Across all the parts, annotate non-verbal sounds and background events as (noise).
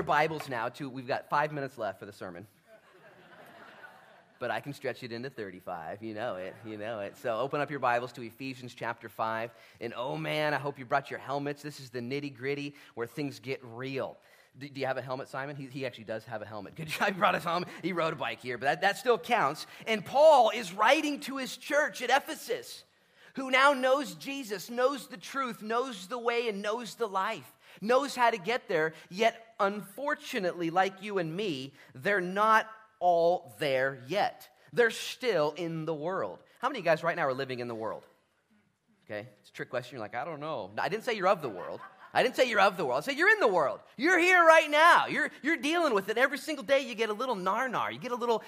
your Bibles now to, we've got five minutes left for the sermon. but I can stretch it into 35. You know it. You know it. So open up your Bibles to Ephesians chapter 5. And oh man, I hope you brought your helmets. This is the nitty gritty where things get real. Do, do, you have a helmet, Simon? He, he actually does have a helmet. Good (laughs) job. He brought his helmet. He rode a bike here, but that, that still counts. And Paul is writing to his church at Ephesus, who now knows Jesus, knows the truth, knows the way, and knows the life, knows how to get there. Yet, unfortunately, like you and me, they're not all there yet. They're still in the world. How many of you guys right now are living in the world? Okay, it's a trick question. You're like, I don't know. I didn't say you're of the world. I didn't say you're of the world. I said you're in the world. You're here right now. You're, you're dealing with it. Every single day you get a little nar-nar. You get a little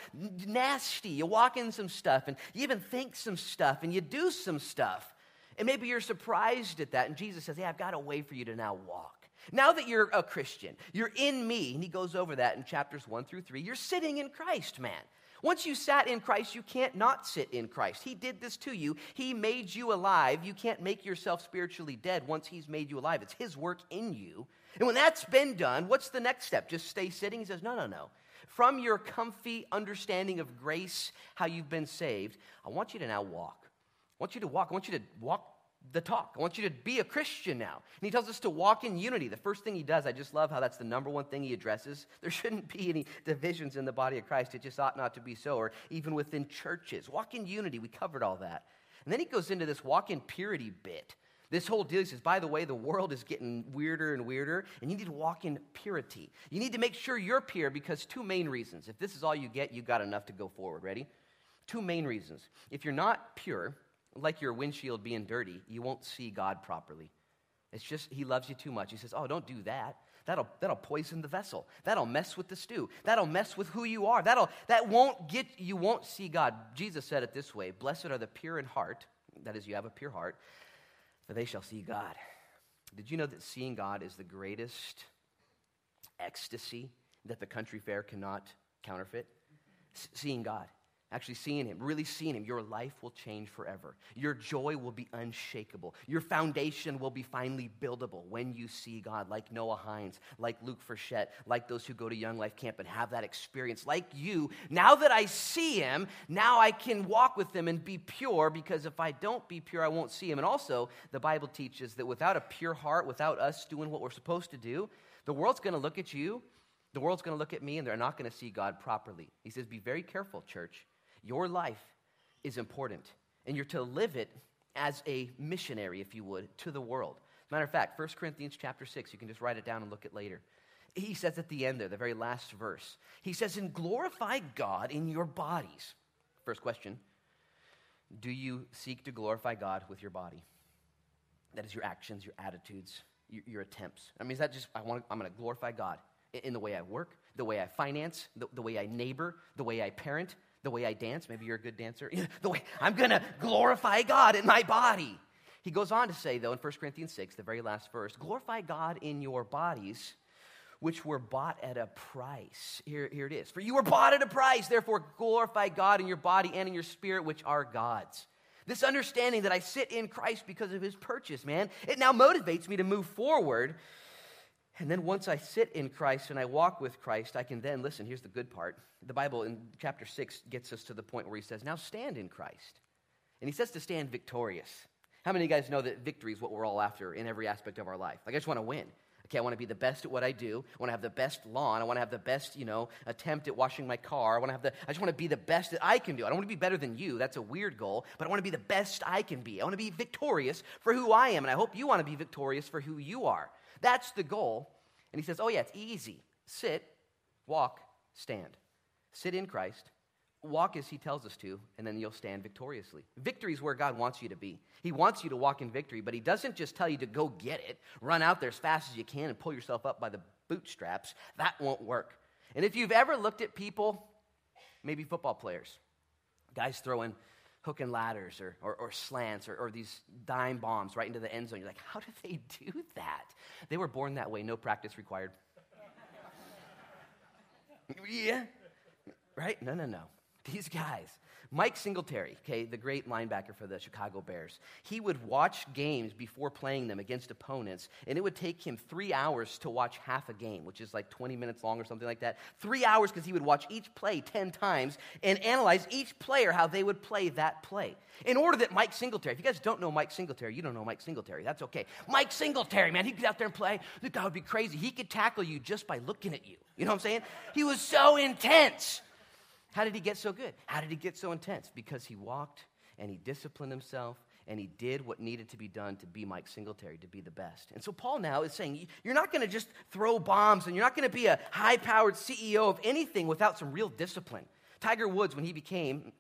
nasty. You walk in some stuff and you even think some stuff and you do some stuff. And maybe you're surprised at that. And Jesus says, Hey, I've got a way for you to now walk. Now that you're a Christian, you're in me. And he goes over that in chapters one through three. You're sitting in Christ, man. Once you sat in Christ, you can't not sit in Christ. He did this to you. He made you alive. You can't make yourself spiritually dead once He's made you alive. It's His work in you. And when that's been done, what's the next step? Just stay sitting? He says, No, no, no. From your comfy understanding of grace, how you've been saved, I want you to now walk. I want you to walk. I want you to walk the talk. I want you to be a Christian now. And he tells us to walk in unity. The first thing he does, I just love how that's the number one thing he addresses. (laughs) There shouldn't be any divisions in the body of Christ. It just ought not to be so, or even within churches. Walk in unity. We covered all that. And then he goes into this walk in purity bit. This whole deal, he says, by the way, the world is getting weirder and weirder, and you need to walk in purity. You need to make sure you're pure because two main reasons. If this is all you get, you got enough to go forward. Ready? Two main reasons. If you're not pure, like your windshield being dirty, you won't see God properly. It's just, He loves you too much. He says, Oh, don't do that. That'll, that'll poison the vessel. That'll mess with the stew. That'll mess with who you are. That'll, that won't get, you won't see God. Jesus said it this way Blessed are the pure in heart, that is, you have a pure heart, for they shall see God. Did you know that seeing God is the greatest ecstasy that the country fair cannot counterfeit? S- seeing God actually seeing Him, really seeing Him, your life will change forever. Your joy will be unshakable. Your foundation will be finally buildable when you see God, like Noah Hines, like Luke Frechette, like those who go to Young Life Camp and have that experience, like you. Now that I see Him, now I can walk with Him and be pure because if I don't be pure, I won't see Him. And also, the Bible teaches that without a pure heart, without us doing what we're supposed to do, the world's going to look at you the world's going to look at me and they're not going to see God properly. He says, Be very careful, church. Your life is important, and you're to live it as a missionary, if you would, to the world. Matter of fact, 1 Corinthians chapter 6, you can just write it down and look at later. He says at the end there, the very last verse, he says, And glorify God in your bodies. First question Do you seek to glorify God with your body? That is your actions, your attitudes, your, your attempts. I mean, is that just, I want, I'm going to glorify God in the way I work, the way I finance, the, the way I neighbor, the way I parent, the way I dance. Maybe you're a good dancer. (laughs) the way I'm going to glorify God in my body. He goes on to say, though, in 1 Corinthians 6, the very last verse, glorify God in your bodies, which were bought at a price. Here, here it is. For you were bought at a price, therefore glorify God in your body and in your spirit, which are God's. This understanding that I sit in Christ because of his purchase, man, it now motivates me to move forward and then once I sit in Christ and I walk with Christ, I can then, listen, here's the good part. The Bible in chapter 6 gets us to the point where he says, now stand in Christ. And he says to stand victorious. How many of you guys know that victory is what we're all after in every aspect of our life? Like, I just want to win. Okay, I want to be the best at what I do. I want to have the best lawn. I want to have the best, you know, attempt at washing my car. I want to have the, I just want to be the best that I can do. I don't want to be better than you. That's a weird goal, but I want to be the best I can be. I want to be victorious for who I am. And I hope you want to be victorious for who you are. That's the goal. And he says, Oh, yeah, it's easy. Sit, walk, stand. Sit in Christ, walk as he tells us to, and then you'll stand victoriously. Victory is where God wants you to be. He wants you to walk in victory, but he doesn't just tell you to go get it, run out there as fast as you can and pull yourself up by the bootstraps. That won't work. And if you've ever looked at people, maybe football players, guys throwing hook and ladders or, or, or slants or, or, these dime bombs right into the end zone. You're like, how did they (laughs) do that? They were born that way, no practice required. (laughs) yeah. Right? No, no, no. These guys, Mike Singletary, okay, the great linebacker for the Chicago Bears, he would watch games before playing them against opponents, and it would take him three hours to watch half a game, which is like 20 minutes long or something like that. Three hours because he would watch each play 10 times and analyze each player how they would play that play. In order that Mike Singletary, if you guys don't know Mike Singletary, you don't know Mike Singletary, that's okay. Mike Singletary, man, he'd get out there and play. Guy would be crazy. He could tackle you just by looking at you. You know what I'm saying? He was so intense. How did he get so good? How did he get so intense? Because he walked and he disciplined himself and he did what needed to be done to be Mike Singletary, to be the best. And so Paul now is saying, you're not going to just throw bombs and you're not going to be a high powered CEO of anything without some real discipline. Tiger Woods, when he became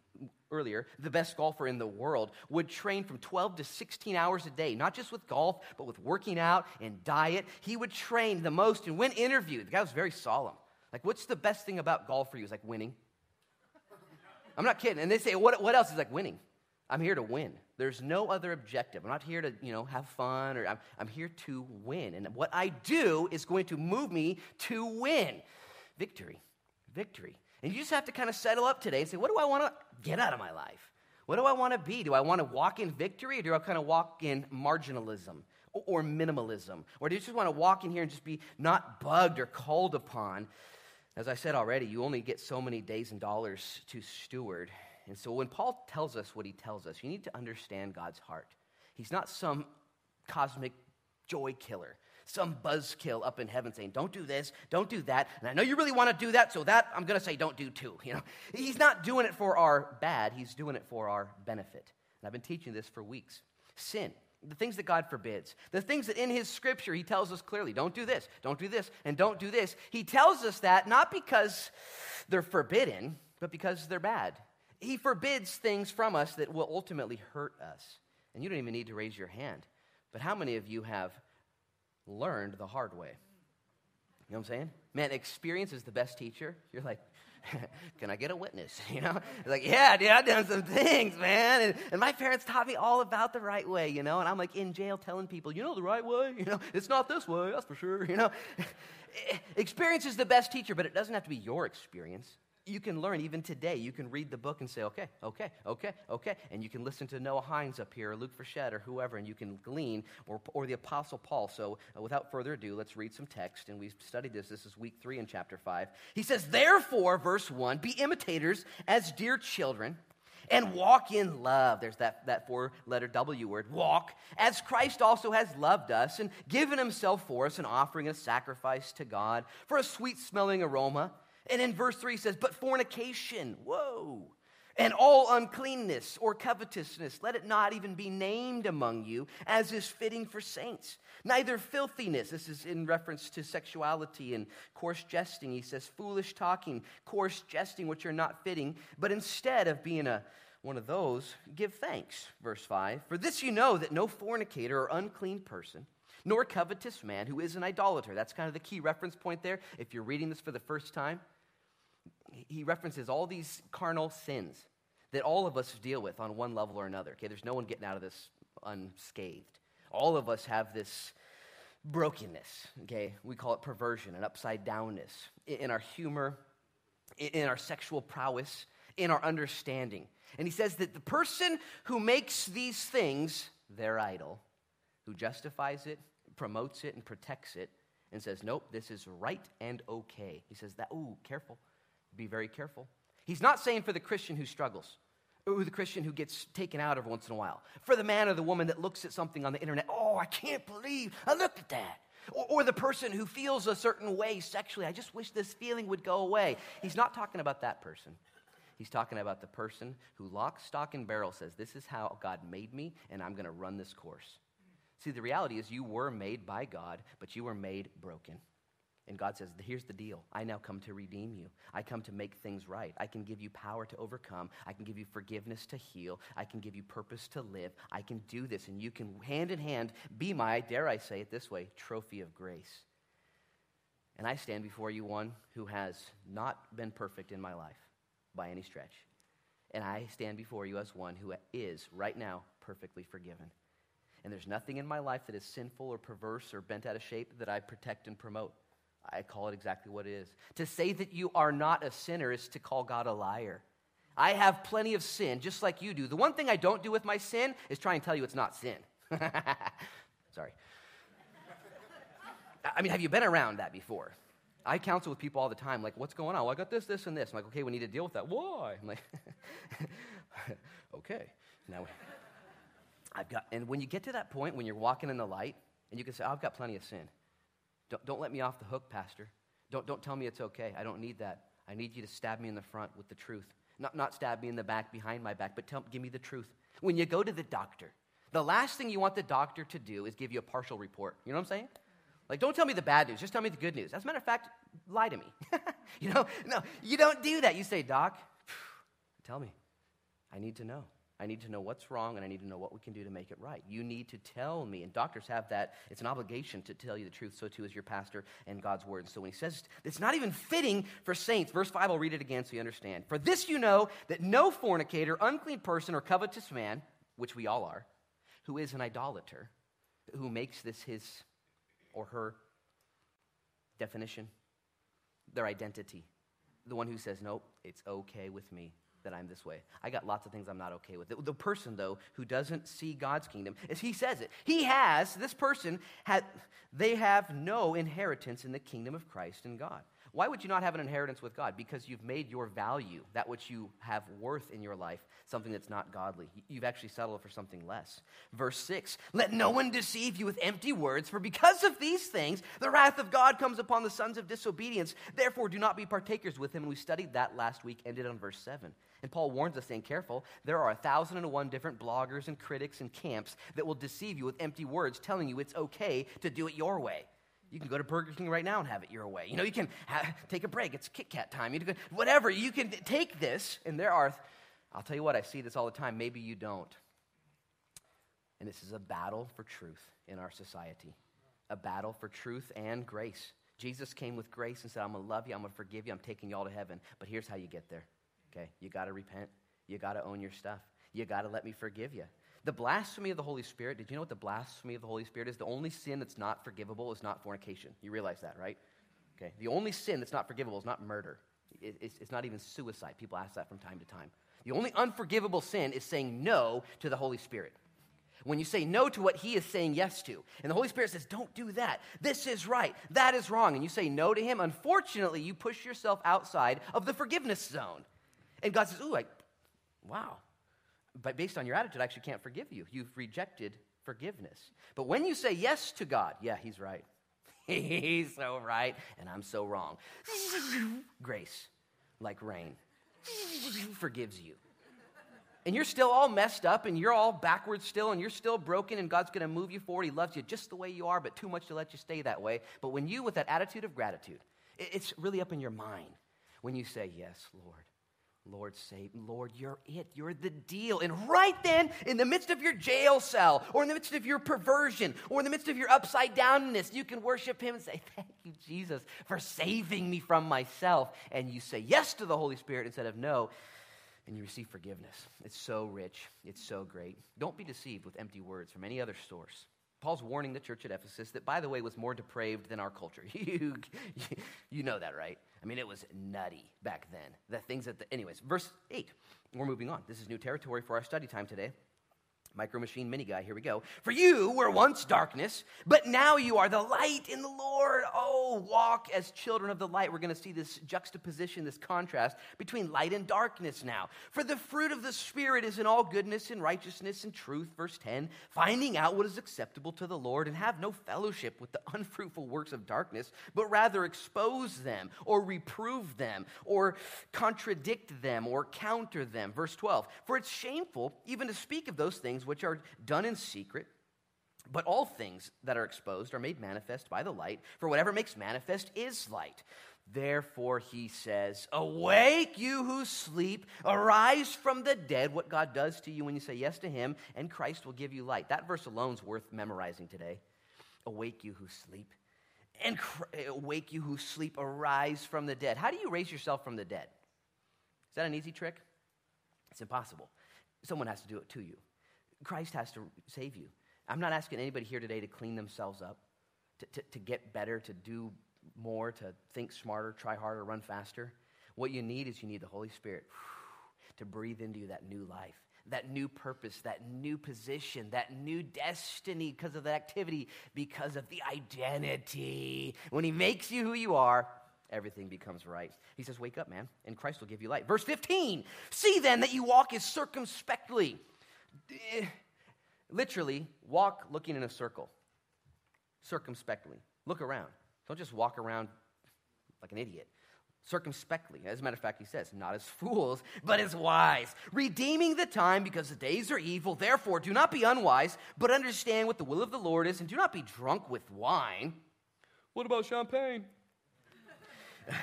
earlier, the best golfer in the world, would train from 12 to 16 hours a day, not just with golf, but with working out and diet. He would train the most. And when interviewed, the guy was very solemn. Like, what's the best thing about golf for you? He's like, winning. I'm not kidding. And they say, what, what else? He's like, winning. I'm here to win. There's no other objective. I'm not here to, you know, have fun or I'm, I'm here to win. And what I do is going to move me to win. Victory. Victory. And you just have to kind of settle up today and say, what do I want to get out of my life? What do I want to be? Do I want to walk in victory or do I kind of walk in marginalism or, or minimalism? Or do you just want to walk in here and just be not bugged or called upon? As I said already, you only get so many days and dollars to steward. And so when Paul tells us what he tells us, you need to understand God's heart. He's not some cosmic joy killer, some buzzkill up in heaven saying, Don't do this, don't do that. And I know you really want to do that, so that I'm going to say don't do too. (laughs) You know, he's not doing it for our bad, he's doing it for our benefit. And I've been teaching this for weeks. Sin the things that God forbids, the things that in His scripture He tells us clearly don't do this, don't do this, and don't do this. He tells us that not because they're forbidden, but because they're bad. He forbids things from us that will ultimately hurt us. And you don't even need to raise your hand. But how many of you have learned the hard way? You know what I'm saying? Man, experience is the best teacher. You're like, (laughs) can I get a witness? (laughs) You know, it's like, yeah, dude, I've done some things, man. And, and, my parents taught me all about the right way, you know, and I'm like in jail telling people, you know, the right way, you know, it's not this way, that's for sure, (laughs) you know. experience is the best teacher, but it doesn't have to be your experience you can learn even today. You can read the book and say, okay, okay, okay, okay. And you can listen to Noah Hines up here, or Luke Frechette, or whoever, and you can glean, or, or the Apostle Paul. So uh, without further ado, let's read some text. And we've studied this. This is week three in chapter five. He says, Therefore, verse one, be imitators as dear children and walk in love. There's that, that four letter W word, walk, as Christ also has loved us and given himself for us, an offering, a sacrifice to God for a sweet smelling aroma. And in verse 3 says, But fornication, whoa, and all uncleanness or covetousness, let it not even be named among you, as is fitting for saints. Neither filthiness, this is in reference to sexuality and coarse jesting. He says, foolish talking, coarse jesting, which are not fitting, but instead of being a one of those, give thanks. Verse 5 For this you know that no fornicator or unclean person, nor covetous man who is an idolater. That's kind of the key reference point there. If you're reading this for the first time, he references all these carnal sins that all of us deal with on one level or another. Okay, there's no one getting out of this unscathed. All of us have this brokenness. Okay, we call it perversion and upside downness in our humor, in our sexual prowess, in our understanding. And he says that the person who makes these things their idol, who justifies it, promotes it, and protects it, and says, Nope, this is right and okay. He says that, ooh, careful. Be very careful. He's not saying for the Christian who struggles, or the Christian who gets taken out every once in a while, for the man or the woman that looks at something on the internet, oh, I can't believe I looked at that. Or, or, the person who feels a certain way sexually, I just wish this feeling would go away. He's not talking about that person. He's talking about the person who lock, stock, and barrel says, This is how God made me, and I'm going to run this course. See, the reality is you were made by God, but you were made broken. And God says, Here's the deal. I now come to redeem you. I come to make things right. I can give you power to overcome. I can give you forgiveness to heal. I can give you purpose to live. I can do this. And you can, hand in hand, be my, dare I say it this way, trophy of grace. And I stand before you one who has not been perfect in my life by any stretch. And I stand before you as one who is, right now, perfectly forgiven. And there's nothing in my life that is sinful or perverse or bent out of shape that I protect and promote. I call it exactly what it is. To say that you are not a sinner is to call God a liar. I have plenty of sin, just like you do. The one thing I don't do with my sin is try and tell you it's not sin. (laughs) Sorry. I mean, have you been around that before? I counsel with people all the time, like, what's going on? Well, I got this, this, and this. I'm like, okay, we need to deal with that. Why? I'm like, (laughs) okay. Now, (laughs) I've got, and when you get to that point, when you're walking in the light, and you can say, oh, I've got plenty of sin. Don't, don't let me off the hook, Pastor. Don't, don't tell me it's okay. I don't need that. I need you to stab me in the front with the truth. Not, not stab me in the back behind my back, but tell, give me the truth. When you go to the doctor, the last thing you want the doctor to do is give you a partial report. You know what I'm saying? Like, don't tell me the bad news, just tell me the good news. As a matter of fact, lie to me. (laughs) you know, no, you don't do that. You say, Doc, tell me. I need to know. I need to know what's wrong and I need to know what we can do to make it right. You need to tell me. And doctors have that. It's an obligation to tell you the truth. So too is your pastor and God's word. And so when he says it's not even fitting for saints, verse 5, I'll read it again so you understand. For this you know that no fornicator, unclean person, or covetous man, which we all are, who is an idolater, who makes this his or her definition, their identity. The one who says, nope, it's okay with me that I'm this way. I got lots of things I'm not okay with. The, person, though, who doesn't see God's kingdom, as he says it, he has, this person, had, they have no inheritance in the kingdom of Christ and God. Why would you not have an inheritance with God? Because you've made your value, that which you have worth in your life, something that's not godly. You've actually settled for something less. Verse 6 Let no one deceive you with empty words, for because of these things, the wrath of God comes upon the sons of disobedience. Therefore, do not be partakers with him. And we studied that last week, ended on verse 7. And Paul warns us, saying, Careful, there are a thousand and one different bloggers and critics and camps that will deceive you with empty words, telling you it's okay to do it your way. You can go to Burger King right now and have it your way. You know, you can take a break. It's Kit Kat time. You can, whatever. You can take this, and there are, I'll tell you what, I see this all the time. Maybe you don't. And this is a battle for truth in our society, a battle for truth and grace. Jesus came with grace and said, I'm going to love you, I'm going to forgive you, I'm taking you all to heaven. But here's how you get there. Okay? You got to repent, you got to own your stuff, you got to let me forgive you. The blasphemy of the Holy Spirit, did you know what the blasphemy of the Holy Spirit is? The only sin that's not forgivable is not fornication. You realize that, right? Okay. The only sin that's not forgivable is not murder. it's, not even suicide. People ask that from time to time. The only unforgivable sin is saying no to the Holy Spirit. When you say no to what he is saying yes to, and the Holy Spirit says, Don't do that. This is right. That is wrong. And you say no to him, unfortunately, you push yourself outside of the forgiveness zone. And God says, Ooh, I, wow, but based on your attitude, I actually can't forgive you. You've rejected forgiveness. But when you say yes to God, yeah, He's right. (laughs) he's so right, and I'm so wrong. (laughs) Grace, like rain, (laughs) forgives you. And you're still all messed up, and you're all backwards still, and you're still broken, and God's going to move you forward. He loves you just the way you are, but too much to let you stay that way. But when you, with that attitude of gratitude, it's really up in your mind when you say, Yes, Lord. Lord, say, Lord, you're it. You're the deal. And right then, in the midst of your jail cell, or in the midst of your perversion, or in the midst of your upside downness, you can worship Him and say, Thank you, Jesus, for saving me from myself. And you say yes to the Holy Spirit instead of no, and you receive forgiveness. It's so rich. It's so great. Don't be deceived with empty words from any other source. Paul's warning the church at Ephesus that, by the way, was more depraved than our culture. (laughs) you, you know that, right? I mean, it was nutty back then. The things that, the, anyways, verse 8. We're moving on. This is new territory for our study time today. Micro Machine Mini Guy, here we go. For you were once darkness, but now you are the light in the Lord. Oh, walk as children of the light. We're going to see this juxtaposition, this contrast between light and darkness now. For the fruit of the Spirit is in all goodness and righteousness and truth, verse 10, finding out what is acceptable to the Lord, and have no fellowship with the unfruitful works of darkness, but rather expose them, or reprove them, or contradict them, or counter them. Verse 12, for it's shameful even to speak of those things things which are done in secret. But all things that are exposed are made manifest by the light, for whatever makes manifest is light. Therefore, he says, Awake, you who sleep, arise from the dead. What God does to you when you say yes to him, and Christ will give you light. That verse alone is worth memorizing today. Awake, you who sleep, and awake, you who sleep, arise from the dead. How do you raise yourself from the dead? Is that an easy trick? It's impossible. Someone has to do it to you. Christ has to save you. I'm not asking anybody here today to clean themselves up, to, to, to get better, to do more, to think smarter, try harder, run faster. What you need is you need the Holy Spirit to breathe into you that new life, that new purpose, that new position, that new destiny because of the activity, because of the identity. When He makes you who you are, everything becomes right. He says, Wake up, man, and Christ will give you light. Verse 15 See then that you walk as circumspectly. Eh, literally, walk looking in a circle, circumspectly. Look around. Don't just walk around like an idiot. Circumspectly. As a matter of fact, he says, not as fools, but as wise, redeeming the time because the days are evil. Therefore, do not be unwise, but understand what the will of the Lord is, and do not be drunk with wine. What about champagne? (laughs)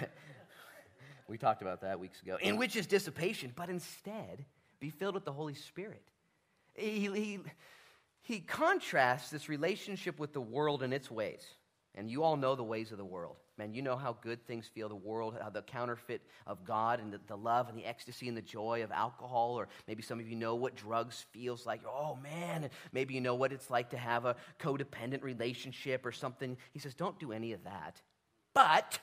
we talked about that weeks ago. In which is dissipation, but instead be filled with the Holy Spirit. He, he, he contrasts this relationship with the world and its ways. And you all know the ways of the world. Man, you know how good things feel, the world, how the counterfeit of God and the, the, love and the ecstasy and the joy of alcohol. Or maybe some of you know what drugs feels like. Oh, man. maybe you know what it's like to have a codependent relationship or something. He says, don't do any of that. But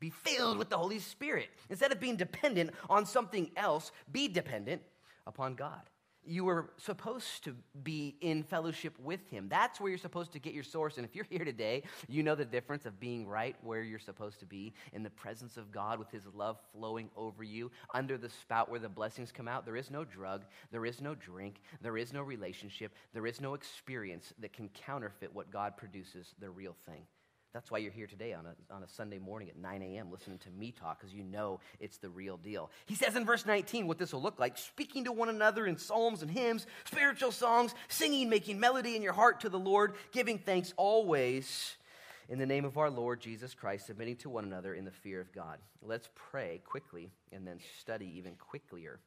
be filled with the Holy Spirit. Instead of being dependent on something else, be dependent upon God. You were supposed to be in fellowship with Him. That's where you're supposed to get your source. And if you're here today, you know the difference of being right where you're supposed to be, in the presence of God with His love flowing over you, under the spout where the blessings come out. There is no drug, there is no drink, there is no relationship, there is no experience that can counterfeit what God produces, the real thing. That's why you're here today on a, on a Sunday morning at 9 a.m. listening to me talk, because you know it's the real deal. He says in verse 19 what this will look like speaking to one another in psalms and hymns, spiritual songs, singing, making melody in your heart to the Lord, giving thanks always in the name of our Lord Jesus Christ, submitting to one another in the fear of God. Let's pray quickly and then study even quicklier.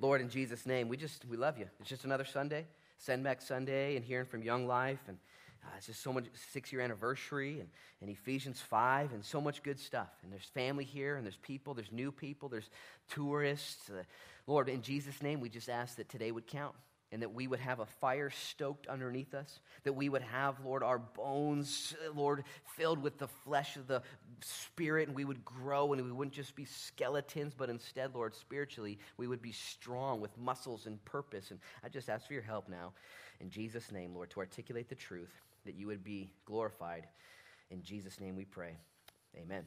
Lord, in Jesus' name, we just we love you. It's just another Sunday, Send Back Sunday, and hearing from Young Life and uh, it's just so much six year anniversary and, and Ephesians 5 and so much good stuff. And there's family here and there's people, there's new people, there's tourists. Uh, Lord, in Jesus' name, we just ask that today would count and that we would have a fire stoked underneath us, that we would have, Lord, our bones, Lord, filled with the flesh of the Spirit, and we would grow, and we wouldn't just be skeletons, but instead, Lord, spiritually, we would be strong with muscles and purpose. And I just ask for your help now, in Jesus' name, Lord, to articulate the truth that you would be glorified. In Jesus' name we pray. Amen.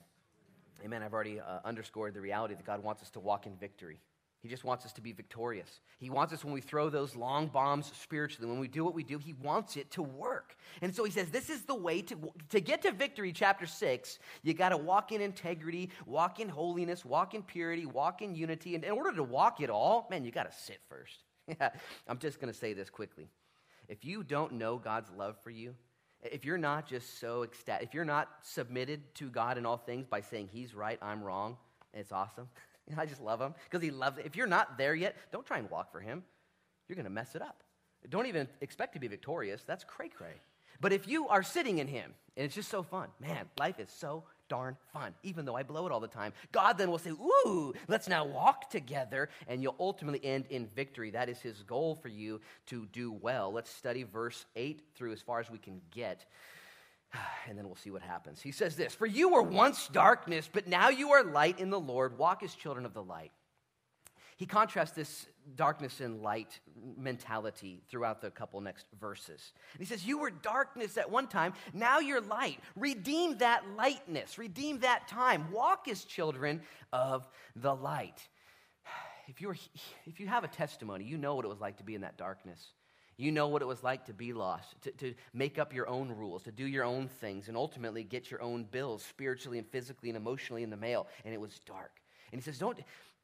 Amen. I've already uh, underscored the reality that God wants us to walk in victory. He just wants us to be victorious. He wants us when we throw those long bombs spiritually, when we do what we do, He wants it to work. And so He says, This is the way to, to get to victory, chapter 6. You got to walk in integrity, walk in holiness, walk in purity, walk in unity. And in order to walk it all, man, you got to sit first. (laughs) I'm just going to say this quickly. If you don't know God's love for you, if you're not just so ecstatic, if you're not submitted to God in all things by saying, He's right, I'm wrong, it's awesome. (laughs) I just love Him because He loves it. If you're not there yet, don't try and walk for Him. You're going to mess it up. Don't even expect to be victorious. That's cray cray. But if you are sitting in Him, and it's just so fun, man, life is so darn fun, even though I blow it all the time. God then will say, Ooh, let's now walk together, and you'll ultimately end in victory. That is his goal for you to do well. Let's study verse 8 through as far as we can get. (sighs) And then we'll see what happens. He says this For you were once darkness, but now you are light in the Lord. Walk as children of the light. He contrasts this darkness and light mentality throughout the couple next verses. And he says, You were darkness at one time, now you're light. Redeem that lightness, redeem that time. Walk as children of the light. (sighs) If, you're, if you have a testimony, you know what it was like to be in that darkness. You know what it was like to be lost, to, to make up your own rules, to do your own things, and ultimately get your own bills spiritually and physically and emotionally in the mail. And it was dark. And he says, Don't,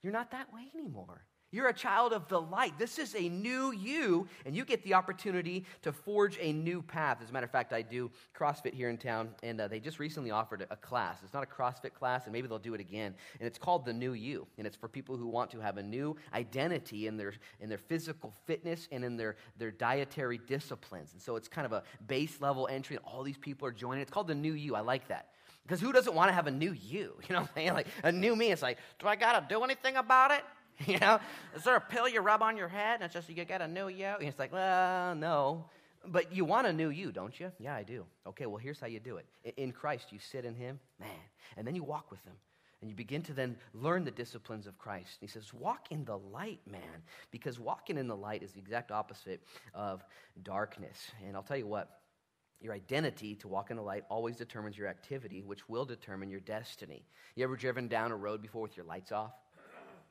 you're not that way anymore. You're a child of the light. This is a new you, and you get the opportunity to forge a new path. As a matter of fact, I do CrossFit here in town, and uh, they just recently offered a class. It's not a CrossFit class, and maybe they'll do it again. And it's called the New You, and it's for people who want to have a new identity in their in their physical fitness and in their their dietary disciplines. And so it's kind of a base level entry, and all these people are joining. It's called the New You. I like that. Because who doesn't want to have a new you? (laughs) You know what I'm saying? Like a new me. It's like, do I got to do anything about it? (laughs) You know, is there a pill you rub on your head and it's just you get a new you? And it's like, well, no. But you want a new you, don't you? Yeah, I do. Okay, well, here's how you do it. In Christ, you sit in Him, man, and then you walk with Him. And you begin to then learn the disciplines of Christ. And he says, Walk in the light, man, because walking in the light is the exact opposite of darkness. And I'll tell you what, your identity to walk in the light always determines your activity, which will determine your destiny. You ever driven down a road before with your lights off?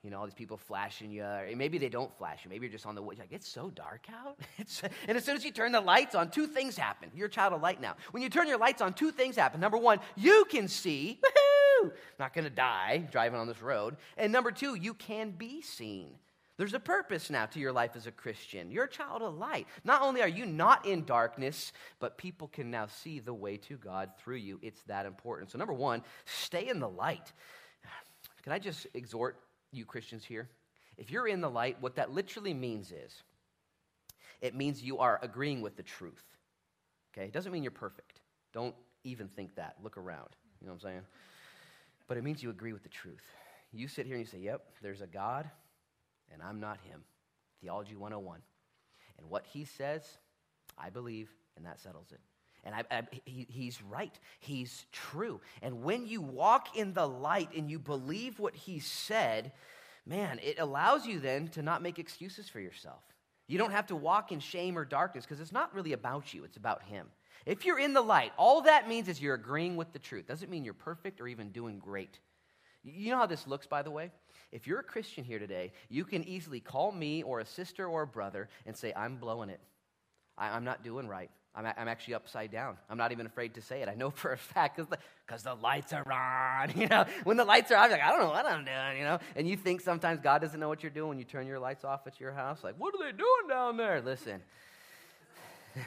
You know, all these people flashing you. maybe they don't flash you. Maybe you're just on the way. Like, it's so dark out. (laughs) And as soon as you turn the lights on, two things happen. You're a child of light now. When you turn your lights on, two things happen. Number one, you can see. (laughs) Woohoo! Not going to die driving on this road. And number two, you can be seen. There's a purpose now to your life as a Christian. You're a child of light. Not only are you not in darkness, but people can now see the way to God through you. It's that important. So, number one, stay in the light. Can I just exhort you Christians here? If you're in the light, what that literally means is it means you are agreeing with the truth. Okay? It doesn't mean you're perfect. Don't even think that. Look around. You know what I'm saying? But it means you agree with the truth. You sit here and you say, Yep, there's a God and I'm not him. Theology 101. And what he says, I believe, and that settles it. And I, I, he, he's right. He's true. And when you walk in the light and you believe what he said, man, it allows you then to not make excuses for yourself. You don't have to walk in shame or darkness because it's not really about you, it's about him. If you're in the light, all that means is you're agreeing with the truth. Doesn't mean you're perfect or even doing great. You know how this looks, by the way? If you're a Christian here today, you can easily call me or a sister or a brother and say, I'm blowing it. I, am not doing right. I'm, I'm, actually upside down. I'm not even afraid to say it. I know (laughs) for a fact because the, the, lights are on. (laughs) You know, when the lights are on, I'm like, I don't know what I'm doing, you know? And you think sometimes God doesn't know what you're doing when you turn your lights off at your house. Like, what are they doing down there? Listen. (laughs)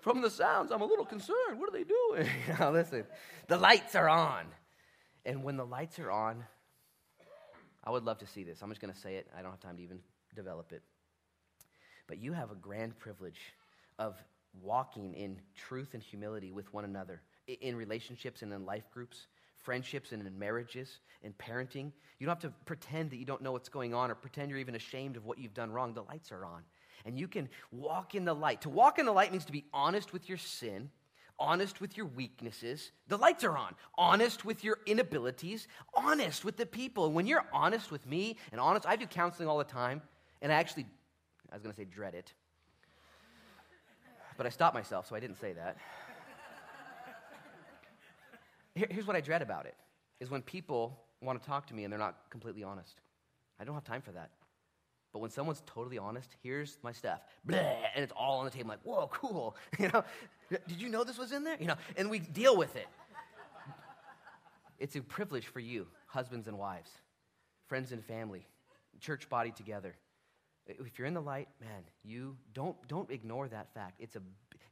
From the sounds, I'm a little concerned. What are they doing? you know, listen, the lights are on. And when the lights are on, I would love to see this. I'm just going to say it. I don't have time to even develop it. But you have a grand privilege of walking in truth and humility with one another in relationships and in life groups, friendships and in marriages, in parenting. You don't have to pretend that you don't know what's going on or pretend you're even ashamed of what you've done wrong. The lights are on. And you can walk in the light. To walk in the light means to be honest with your sin honest with your weaknesses. The lights are on. Honest with your inabilities. Honest with the people. When you're honest with me and honest, I do counseling all the time, and I actually, I was going to say dread it, but I stopped myself, so I didn't say that. here's what I dread about it is when people want to talk to me and they're not completely honest. I don't have time for that. But when someone's totally honest, here's my stuff, Blah, and it's all on the table. I'm like, whoa, cool. (laughs) You know, did you know this was in there? You know, and we deal with it. It's a privilege for you, husbands and wives, friends and family, church body together. If you're in the light, man, you don't don't ignore that fact. It's a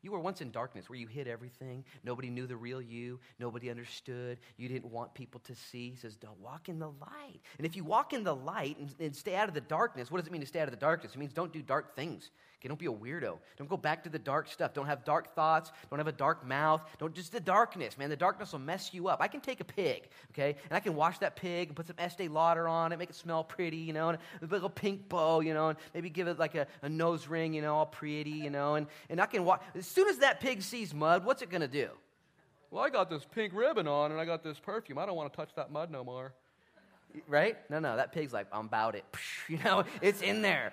you were once in darkness where you hid everything. Nobody knew the real you. Nobody understood. You didn't want people to see. He says, don't walk in the light. And if you walk in the light and, and stay out of the darkness, what does it mean to stay out of the darkness? It means don't do dark things. Okay, don't be a weirdo. Don't go back to the dark stuff. Don't have dark thoughts. Don't have a dark mouth. Don't just the darkness, man. The darkness will mess you up. I can take a pig, okay, and I can wash that pig and put some Estee Lauder on it, make it smell pretty, you know, and a little pink bow, you know, and maybe give it like a, a nose ring, you know, all pretty, you know, and, and I can wash. As soon as that pig sees mud, what's it going to do? Well, I got this pink ribbon on and I got this perfume. I don't want to touch that mud no more. Right? No, no. That pig's like, I'm about it. (laughs) You know, it's in there.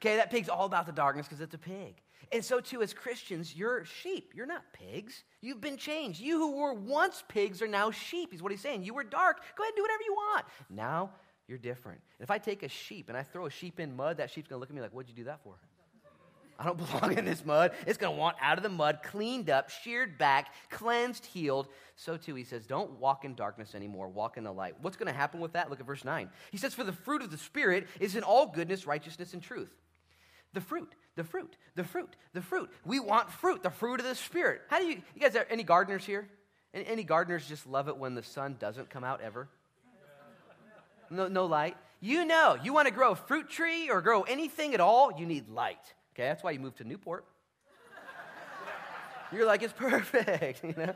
Okay, that pig's all about the darkness because it's a pig. And so, too, as Christians, you're sheep. You're not pigs. You've been changed. You who were once pigs are now sheep, is what he's saying. You were dark. Go ahead and do whatever you want. Now you're different. And if I take a sheep and I throw a sheep in mud, that sheep's going to look at me like, what'd you do that for? I don't (laughs) belong in this mud. It's going to want out of the mud, cleaned up, sheared back, cleansed, healed. So, too, he says, don't walk in darkness anymore. Walk in the light. What's going to happen with that? Look at verse 9. He says, For the fruit of the Spirit is in all goodness, righteousness, and truth the fruit, the fruit, the fruit, the fruit. We want fruit, the fruit of the Spirit. How do you, you guys, any gardeners here? Any, any gardeners just love it when the sun doesn't come out ever? No, no light. You know, you want to grow a fruit tree or grow anything at all, you need light. Okay, that's why you moved to Newport. You're like, it's perfect. (laughs) You know?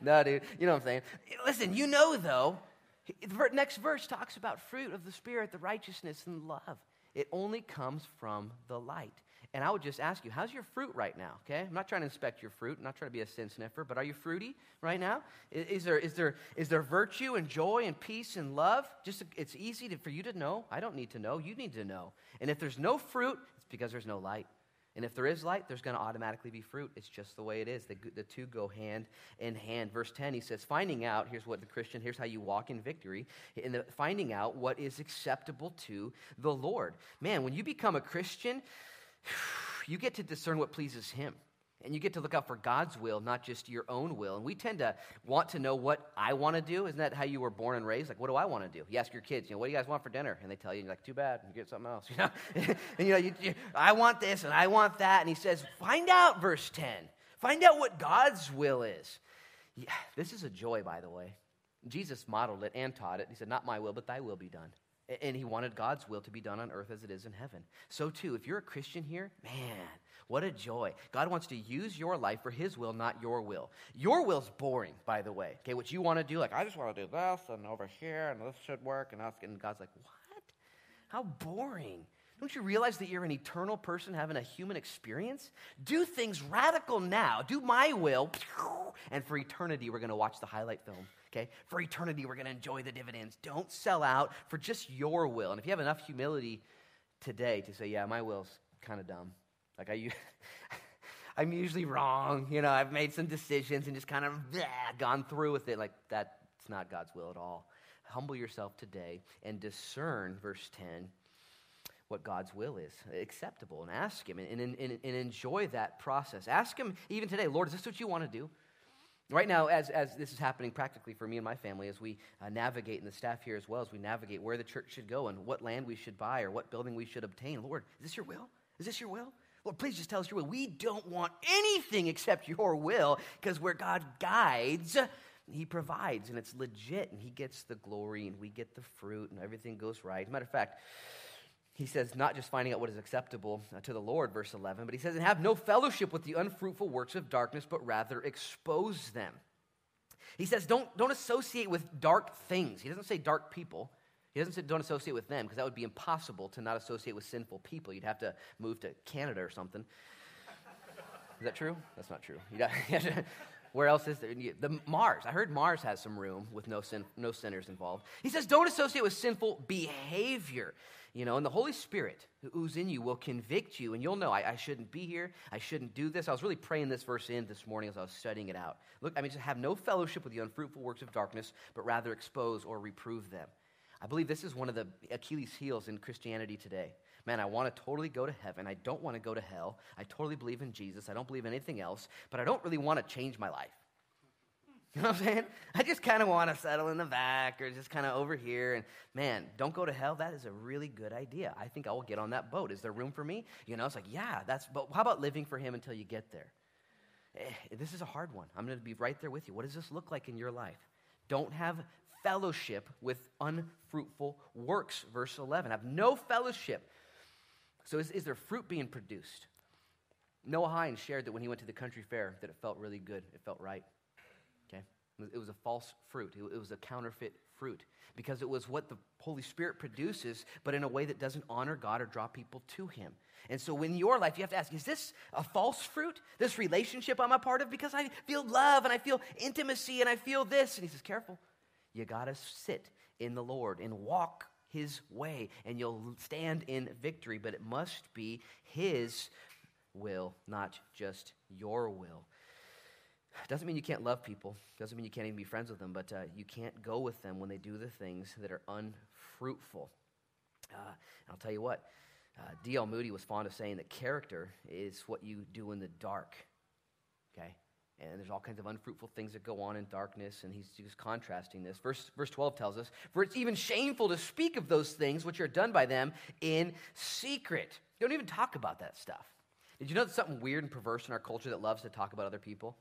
No, dude. You know what I'm saying? Listen, you know, though, the next verse talks about fruit of the Spirit, the righteousness and love. It only comes from the light. And I would just ask you, how's your fruit right now? Okay? I'm not trying to inspect your fruit. I'm not trying to be a sin sniffer, but are you fruity right now? Is, is there, is, there, is there virtue and joy and peace and love? Just It's easy to, for you to know. I don't need to know. You need to know. And if there's no fruit, it's because there's no light. And if there is light, there's going to automatically be fruit. It's just the way it is. The, the two go hand in hand. Verse 10, he says, finding out, here's what the Christian, here's how you walk in victory, in the, finding out what is acceptable to the Lord. Man, when you become a Christian, (sighs) you get to discern what pleases him. And you get to look out for God's will, not just your own will. And we tend to want to know what I want to do. Isn't that how you were born and raised? Like, what do I want to do? You ask your kids, you know, what do you guys want for dinner? And they tell you, you're like, too bad, you get something else. (laughs) You know, (laughs) and you know, you, you, I want this and I want that. And he says, find out, verse 10. Find out what God's will is. Yeah, this is a joy, by the way. Jesus modeled it and taught it. He said, Not my will, but thy will be done. And he wanted God's will to be done on earth as it is in heaven. So, too, if you're a Christian here, man, what a joy. God wants to use your life for his will, not your will. Your will's boring, by the way. Okay, what you want to do, like, I just want to do this and over here and this should work. And, and God's like, what? How boring. Don't you realize that you're an eternal person having a human experience? Do things radical now. Do my will. And for eternity, we're going to watch the highlight film okay? For eternity, we're going to enjoy the dividends. Don't sell out for just your will. And if you have enough humility today to say, yeah, my will's kind of dumb. Like I, (laughs) I'm usually wrong. You know, I've made some decisions and just kind of bleh, gone through with it. Like that's not God's will at all. Humble yourself today and discern, verse 10, what God's will is acceptable and ask Him and, and, and, and enjoy that process. Ask Him even today, Lord, is this what you want to do? Right now, as, as this is happening practically for me and my family, as we uh, navigate, and the staff here as well, as we navigate where the church should go and what land we should buy or what building we should obtain, Lord, is this your will? Is this your will? Lord, please just tell us your will. We don't want anything except your will because where God guides, he provides and it's legit and he gets the glory and we get the fruit and everything goes right. Matter of fact, he says, not just finding out what is acceptable uh, to the Lord, verse 11, but he says, and have no fellowship with the unfruitful works of darkness, but rather expose them. He says, don't, don't associate with dark things. He doesn't say dark people. He doesn't say don't associate with them, because that would be impossible to not associate with sinful people. You'd have to move to Canada or something. Is that true? That's not true. (laughs) Where else is there? The Mars. I heard Mars has some room with no sin, no sinners involved. He says, don't associate with sinful behavior. You know, and the Holy Spirit who's in you will convict you, and you'll know I, I, shouldn't be here. I shouldn't do this. I was really praying this verse in this morning as I was studying it out. Look, I mean, just have no fellowship with the unfruitful works of darkness, but rather expose or reprove them. I believe this is one of the Achilles' heels in Christianity today. Man, I want to totally go to heaven. I don't want to go to hell. I totally believe in Jesus. I don't believe anything else, but I don't really want to change my life. You know what I'm saying? I just kind of want to settle in the back or just kind of over here. And man, don't go to hell. That is a really good idea. I think I will get on that boat. Is there room for me? You know, it's like, yeah, that's, but how about living for Him until you get there? Eh, this is a hard one. I'm going to be right there with you. What does this look like in your life? Don't have fellowship with unfruitful works. Verse 11. Have no fellowship. So is, is there fruit being produced? Noah Hines shared that when he went to the country fair that it felt really good. It felt right. Okay? It was a false fruit. It was a counterfeit fruit because it was what the Holy Spirit produces, but in a way that doesn't honor God or draw people to Him. And so, in your life, you have to ask is this a false fruit? This relationship I'm a part of? Because I feel love and I feel intimacy and I feel this. And He says, careful. You got to sit in the Lord and walk His way, and you'll stand in victory, but it must be His will, not just your will. Doesn't mean you can't love people. Doesn't mean you can't even be friends with them, but uh, you can't go with them when they do the things that are unfruitful. Uh, I'll tell you what, uh, D.L. Moody was fond of saying that character is what you do in the dark. Okay? And there's all kinds of unfruitful things that go on in darkness, and he's just contrasting this. Verse, verse 12 tells us, For it's even shameful to speak of those things which are done by them in secret. Don't even talk about that stuff. Did you know there's something weird and perverse in our culture that loves to talk about other people?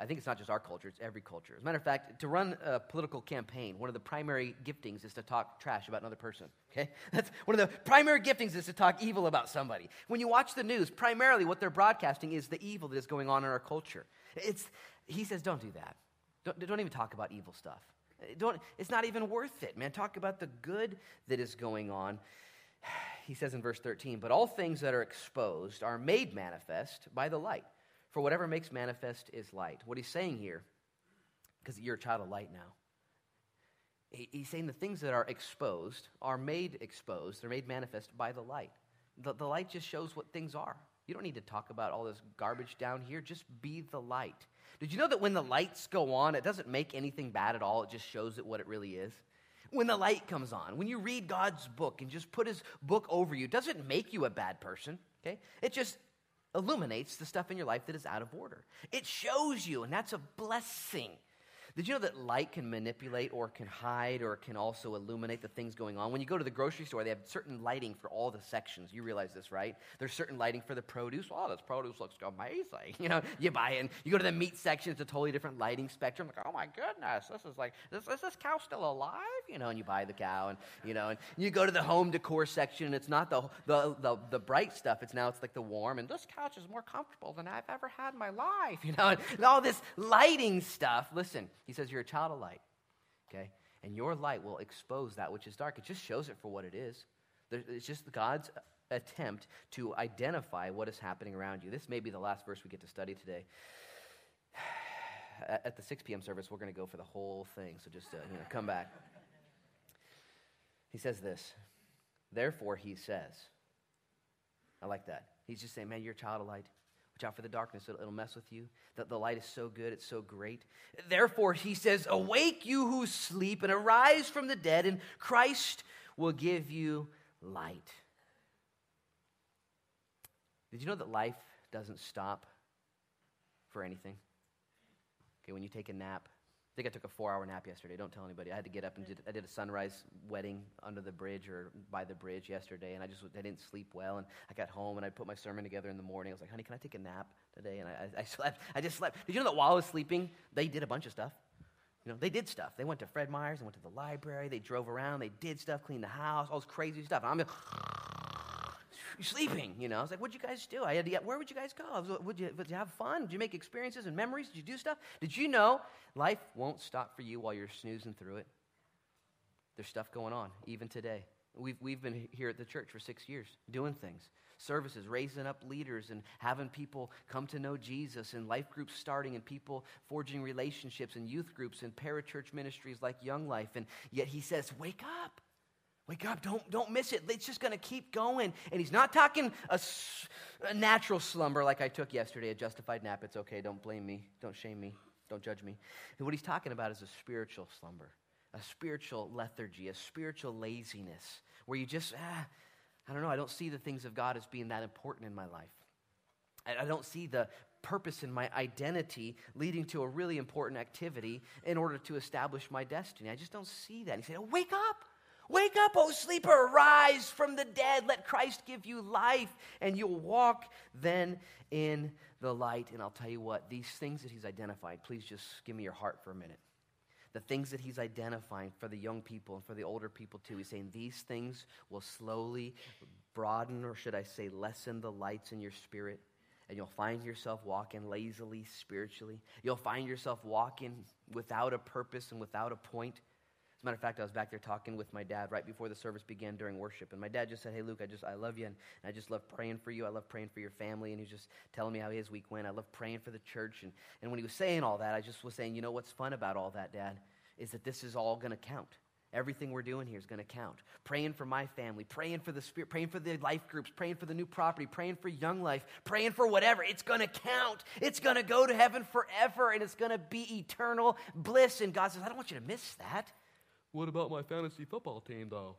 I think it's not just our culture, it's every culture. As a matter of fact, to run a political campaign, one of the primary giftings is to talk trash about another person. Okay? (laughs) That's one of the primary giftings is to talk evil about somebody. When you watch the news, primarily what they're broadcasting is the evil that is going on in our culture. It's, he says, don't do that. Don't, don't even talk about evil stuff. Don't, it's not even worth it, man. Talk about the good that is going on. (sighs) he says in verse 13, but all things that are exposed are made manifest by the light. For whatever makes manifest is light. What he's saying here, because you're a child of light now, he's saying the things that are exposed are made exposed, they're made manifest by the light. The, the light just shows what things are. You don't need to talk about all this garbage down here, just be the light. Did you know that when the lights go on, it doesn't make anything bad at all, it just shows it what it really is? When the light comes on, when you read God's book and just put his book over you, doesn't make you a bad person, okay? It just illuminates the stuff in your life that is out of order. It shows you, and that's a blessing. Did you know that light can manipulate or can hide or can also illuminate the things going on? When you go to the grocery store, they have certain lighting for all the sections. You realize this, right? There's certain lighting for the produce. Oh, this produce looks amazing. (laughs) You know, you buy it. And you go to the meat section, it's a totally different lighting spectrum. Like, oh my goodness, this is like, is, is this cow still alive? You know, and you buy the cow, and you know, and you go to the home decor section, and it's not the the the, the bright stuff. It's now it's like the warm, and this couch is more comfortable than I've ever had in my life. (laughs) You know, and all this lighting stuff. Listen he says you're a child of light, okay? And your light will expose that which is dark. It just shows it for what it is. It's just God's attempt to identify what is happening around you. This may be the last verse we get to study today. (sighs) At the 6 p.m. service, we're going to go for the whole thing, so just uh, you know, come back. He says this. Therefore, he says, I like that. He's just saying, man, you're a child of light. Watch out for the darkness, it'll, it'll mess with you. The, the light is so good, it's so great. Therefore, he says, Awake, you who sleep, and arise from the dead, and Christ will give you light. Did you know that life doesn't stop for anything? Okay, when you take a nap, I think I took a four hour nap yesterday. Don't tell anybody. I had to get up and did, I did a sunrise wedding under the bridge or by the bridge yesterday, and I just I didn't sleep well. And I got home and I put my sermon together in the morning. I was like, honey, can I take a nap today? And I, I, (laughs) slept. I just slept. Did you know that while I was sleeping, they did a bunch of stuff? You know, they did stuff. They went to Fred Meyer's, they went to the library, they drove around, they did stuff, cleaned the house, all this crazy stuff. And I'm sleeping, you know. I was like, what'd you guys do? I had to where would you guys go? I Was, would, you, would you have fun? Did you make experiences and memories? Did you do stuff? Did you know life won't stop for you while you're snoozing through it? There's stuff going on, even today. We've, we've been here at the church for six years doing things services, raising up leaders and having people come to know Jesus, and life groups starting, and people forging relationships, and youth groups, and parachurch ministries like Young Life. And yet he says, Wake up. Wake up, don't, don't miss it. It's just going to keep going. And he's not talking a, a, natural slumber like I took yesterday, a justified nap. It's okay. Don't blame me. Don't shame me. Don't judge me. And what he's talking about is a spiritual slumber, a spiritual lethargy, a spiritual laziness where you just, ah, I don't know, I don't see the things of God as being that important in my life. I, I don't see the purpose in my identity leading to a really important activity in order to establish my destiny. I just don't see that. He said, oh, Wake up. Wake up, O sleeper, rise from the dead. Let Christ give you life, and you'll walk then in the light. And I'll tell you what, these things that he's identified, please just give me your heart for a minute. The things that he's identifying for the young people and for the older people too, he's saying these things will slowly broaden, or should I say, lessen the lights in your spirit. And you'll find yourself walking lazily spiritually. You'll find yourself walking without a purpose and without a point. As a matter of fact, I was back there talking with my dad right before the service began during worship. And my dad just said, Hey, Luke, I just, I love you. And I just love praying for you. I love praying for your family. And he was just telling me how his week went. I love praying for the church. And, and when he was saying all that, I just was saying, You know what's fun about all that, Dad? Is that this is all going to count. Everything we're doing here is going to count. Praying for my family, praying for the spirit, praying for the life groups, praying for the new property, praying for young life, praying for whatever. It's going to count. It's going to go to heaven forever and it's going to be eternal bliss. And God says, I don't want you to miss that. What about my fantasy football team, though?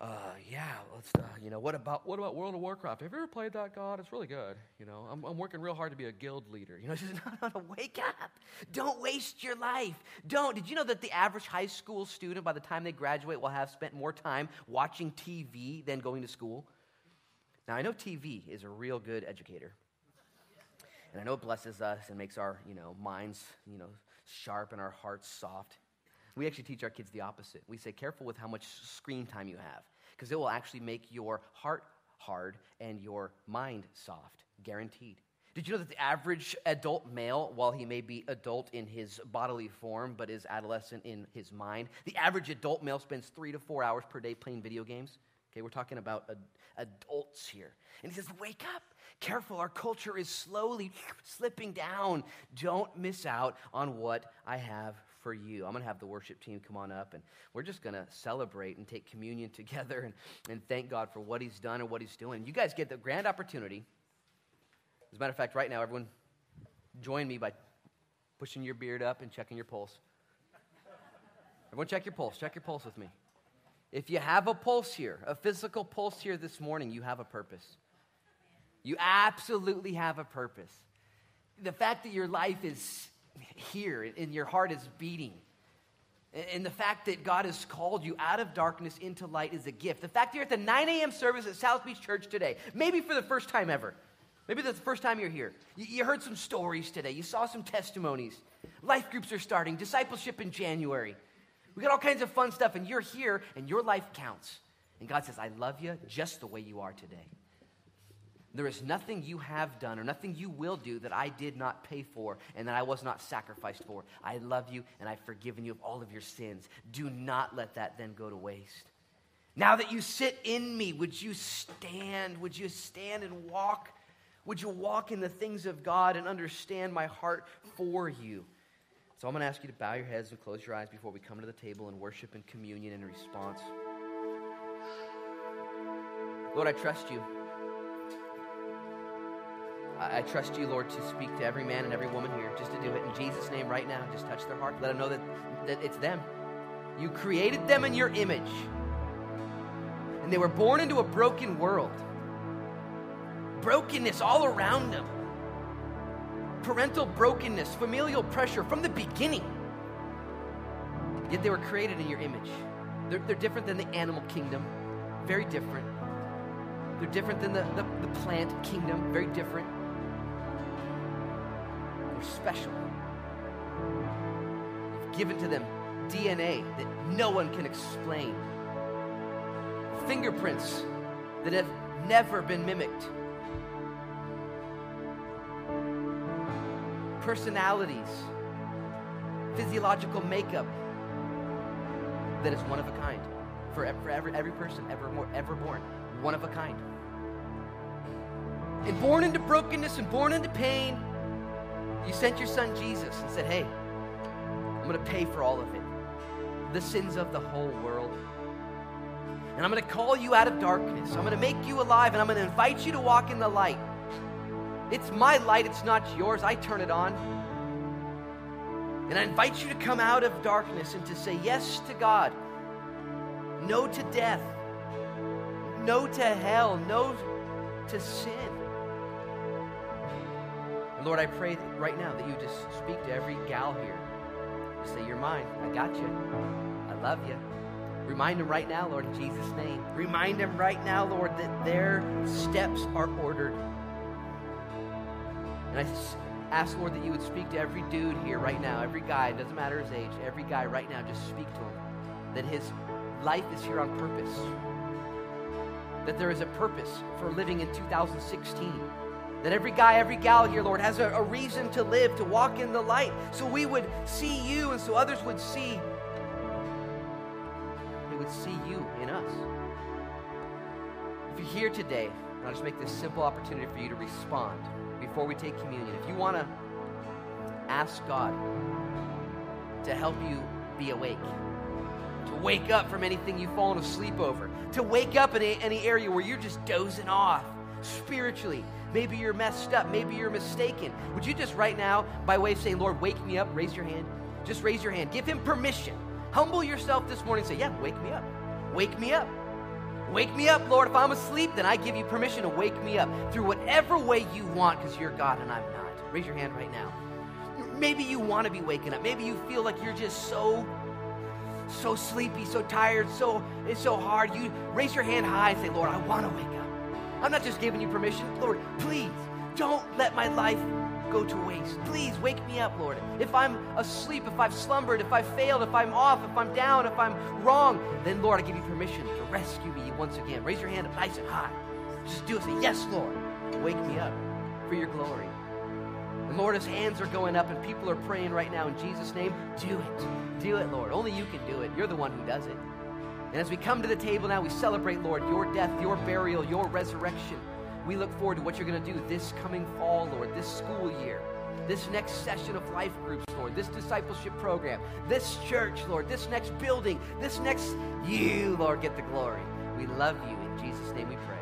Uh, yeah, let's, uh, you know, what about, what about World of Warcraft? Have you ever played that, God? It's really good. You know, I'm, I'm working real hard to be a guild leader. You know, (laughs) just, no, no, no, wake up. Don't waste your life. Don't. Did you know that the average high school student, by the time they graduate, will have spent more time watching TV than going to school? Now, I know TV is a real good educator. And I know it blesses us and makes our, you know, minds, you know, sharp and our hearts soft. We actually teach our kids the opposite. We say, careful with how much screen time you have, because it will actually make your heart hard and your mind soft, guaranteed. Did you know that the average adult male, while he may be adult in his bodily form but is adolescent in his mind, the average adult male spends three to four hours per day playing video games? Okay, we're talking about ad- adults here. And he says, Wake up. Careful, our culture is slowly slipping down. Don't miss out on what I have for you. I'm going to have the worship team come on up, and we're just going to celebrate and take communion (laughs) together and, and thank God for what He's done and what He's doing. You guys get the grand opportunity. As a matter of fact, right now, everyone join me by pushing your beard up and checking your pulse. Everyone, check your pulse. Check your pulse with me. If you have a pulse here, a physical pulse here this morning, you have a purpose. You absolutely have a purpose. The fact that your life is here and your heart is beating. And the fact that God has called you out of darkness into light is a gift. The fact you're at the 9 a.m. service at South Beach Church today, maybe for the first time ever, maybe that's the first time you're here. You heard some stories today, you saw some testimonies. Life groups are starting, discipleship in January. We got all kinds of fun stuff, and you're here, and your life counts. And God says, I love you just the way you are today. There is nothing you have done or nothing you will do that I did not pay for and that I was not sacrificed for. I love you and I've forgiven you of all of your sins. Do not let that then go to waste. Now that you sit in me, would you stand? Would you stand and walk? Would you walk in the things of God and understand my heart for you? So I'm going to ask you to bow your heads and close your eyes before we come to the table and worship and communion in response. Lord, I trust you. I, trust you, Lord, to speak to every man and every woman here, just to do it in Jesus' name right now. Just touch their heart. Let them know that, that it's them. You created them in your image, and they were born into a broken world. Brokenness all around them, parental brokenness, familial pressure from the beginning. Yet they were created in your image. They're, they're different than the animal kingdom, very different. They're different than the, the, the plant kingdom, very different special. You've given to them DNA that no one can explain, fingerprints that have never been mimicked, personalities, physiological makeup that is one of a kind for, for every, every person ever, more, ever born, one of a kind. And born into brokenness and born into pain you sent your son Jesus and said, Hey, I'm going to pay for all of it, the sins of the whole world. And I'm going to call you out of darkness. I'm going to make you alive, and I'm going to invite you to walk in the light. It's my light, it's not yours. I turn it on. And I invite you to come out of darkness and to say yes to God, no to death, no to hell, no to sin. Lord, I pray right now that you just speak to every gal here. You say, You're mine. I got you. I love you. Remind them right now, Lord, in Jesus' name. Remind them right now, Lord, that their steps are ordered. And I ask, Lord, that you would speak to every dude here right now, every guy, doesn't matter his age, every guy right now, just speak to him. That his life is here on purpose. That there is a purpose for living in 2016 that every guy, every gal here, Lord, has a, a reason to live, to walk in the light, so we would see you and so others would see. They would see you in us. If you're here today, I'll just make this simple opportunity for you to respond before we take communion. If you want to ask God to help you be awake, to wake up from anything you've fallen asleep over, to wake up in any area where you're just dozing off spiritually, Maybe you're messed up. Maybe you're mistaken. Would you just right now, by way of saying, Lord, wake me up, raise your hand? Just raise your hand. Give him permission. Humble yourself this morning. Say, Yeah, wake me up. Wake me up. Wake me up, Lord. If I'm asleep, then I give you permission to wake me up through whatever way you want because you're God and I'm not. Raise your hand right now. Maybe you want to be waking up. Maybe you feel like you're just so so sleepy, so tired, so it's so hard. You raise your hand high and say, Lord, I want to wake up. I'm not just giving you permission. Lord, please don't let my life go to waste. Please wake me up, Lord. If I'm asleep, if I've slumbered, if I've failed, if I'm off, if I'm down, if I'm wrong, then Lord, I give you permission to rescue me once again. Raise your hand up nice and high. Just do it. Say, Yes, Lord. Wake me up for your glory. And Lord, as hands are going up and people are praying right now in Jesus' name, do it. Do it, Lord. Only you can do it. You're the one who does it. And as we come to the table now, we celebrate, Lord, your death, your burial, your resurrection. We look forward to what you're going to do this coming fall, Lord, this school year, this next session of life groups, Lord, this discipleship program, this church, Lord, this next building, this next you, Lord, get the glory. We love you. In Jesus' name we pray.